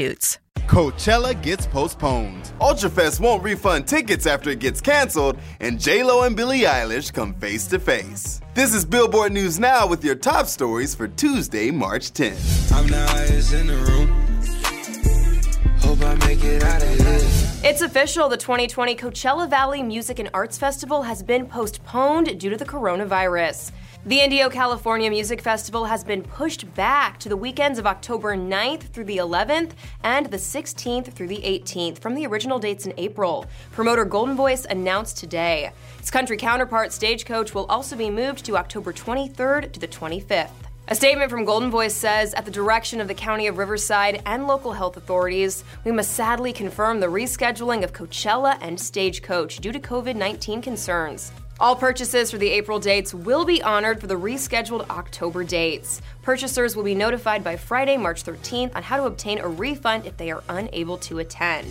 substitutes. Coachella gets postponed. Ultrafest won't refund tickets after it gets canceled, and J-Lo and Billie Eilish come face to face. This is Billboard News Now with your top stories for Tuesday, March 10th. I'm the highest in the room. Hope I make it out of here. It's official. The 2020 Coachella Valley Music and Arts Festival has been postponed due to the coronavirus. The Indio California Music Festival has been pushed back to the weekends of October 9th through the 11th and the 16th through the 18th from the original dates in April. Promoter Goldenvoice announced today. Its country counterpart Stagecoach will also be moved to October 23rd to the 25th. A statement from Goldenvoice says, at the direction of the County of Riverside and local health authorities, we must sadly confirm the rescheduling of Coachella and Stagecoach due to COVID 19 concerns. All purchases for the April dates will be honored for the rescheduled October dates. Purchasers will be notified by Friday, March 13th on how to obtain a refund if they are unable to attend.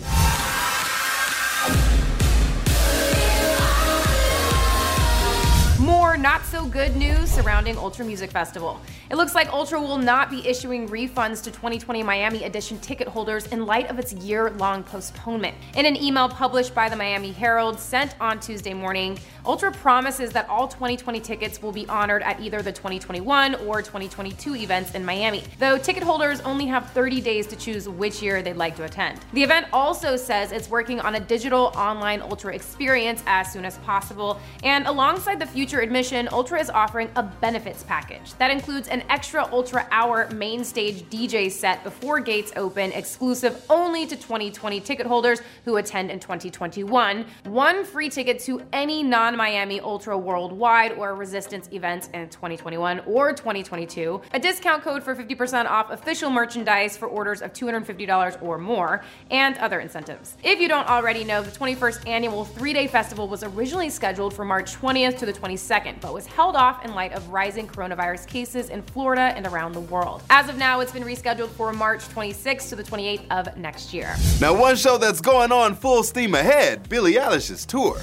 More not so good news surrounding Ultra Music Festival. It looks like Ultra will not be issuing refunds to 2020 Miami Edition ticket holders in light of its year long postponement. In an email published by the Miami Herald sent on Tuesday morning, Ultra promises that all 2020 tickets will be honored at either the 2021 or 2022 events in Miami, though ticket holders only have 30 days to choose which year they'd like to attend. The event also says it's working on a digital online Ultra experience as soon as possible, and alongside the future Ultra is offering a benefits package that includes an extra Ultra Hour main stage DJ set before gates open, exclusive only to 2020 ticket holders who attend in 2021, one free ticket to any non Miami Ultra Worldwide or Resistance events in 2021 or 2022, a discount code for 50% off official merchandise for orders of $250 or more, and other incentives. If you don't already know, the 21st annual three day festival was originally scheduled for March 20th to the 22nd, but was held off in light of rising coronavirus cases in Florida and around the world. As of now, it's been rescheduled for March 26th to the 28th of next year. Now, one show that's going on full steam ahead Billie Eilish's tour.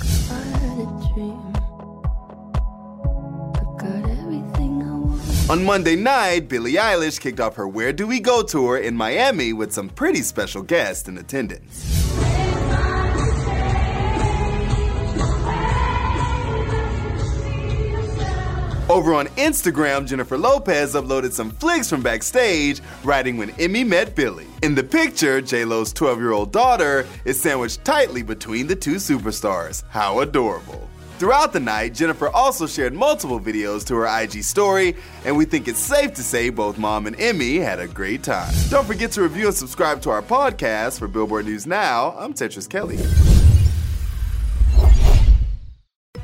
On Monday night, Billie Eilish kicked off her Where Do We Go tour in Miami with some pretty special guests in attendance. Over on Instagram, Jennifer Lopez uploaded some flicks from backstage, writing when Emme met Billie. In the picture, J-Lo's 12-year-old daughter is sandwiched tightly between the two superstars. How adorable. Throughout the night, Jennifer also shared multiple videos to her IG story, and we think it's safe to say both mom and Emme had a great time. Don't forget to review and subscribe to our podcast. For Billboard News Now, I'm Tetris Kelly.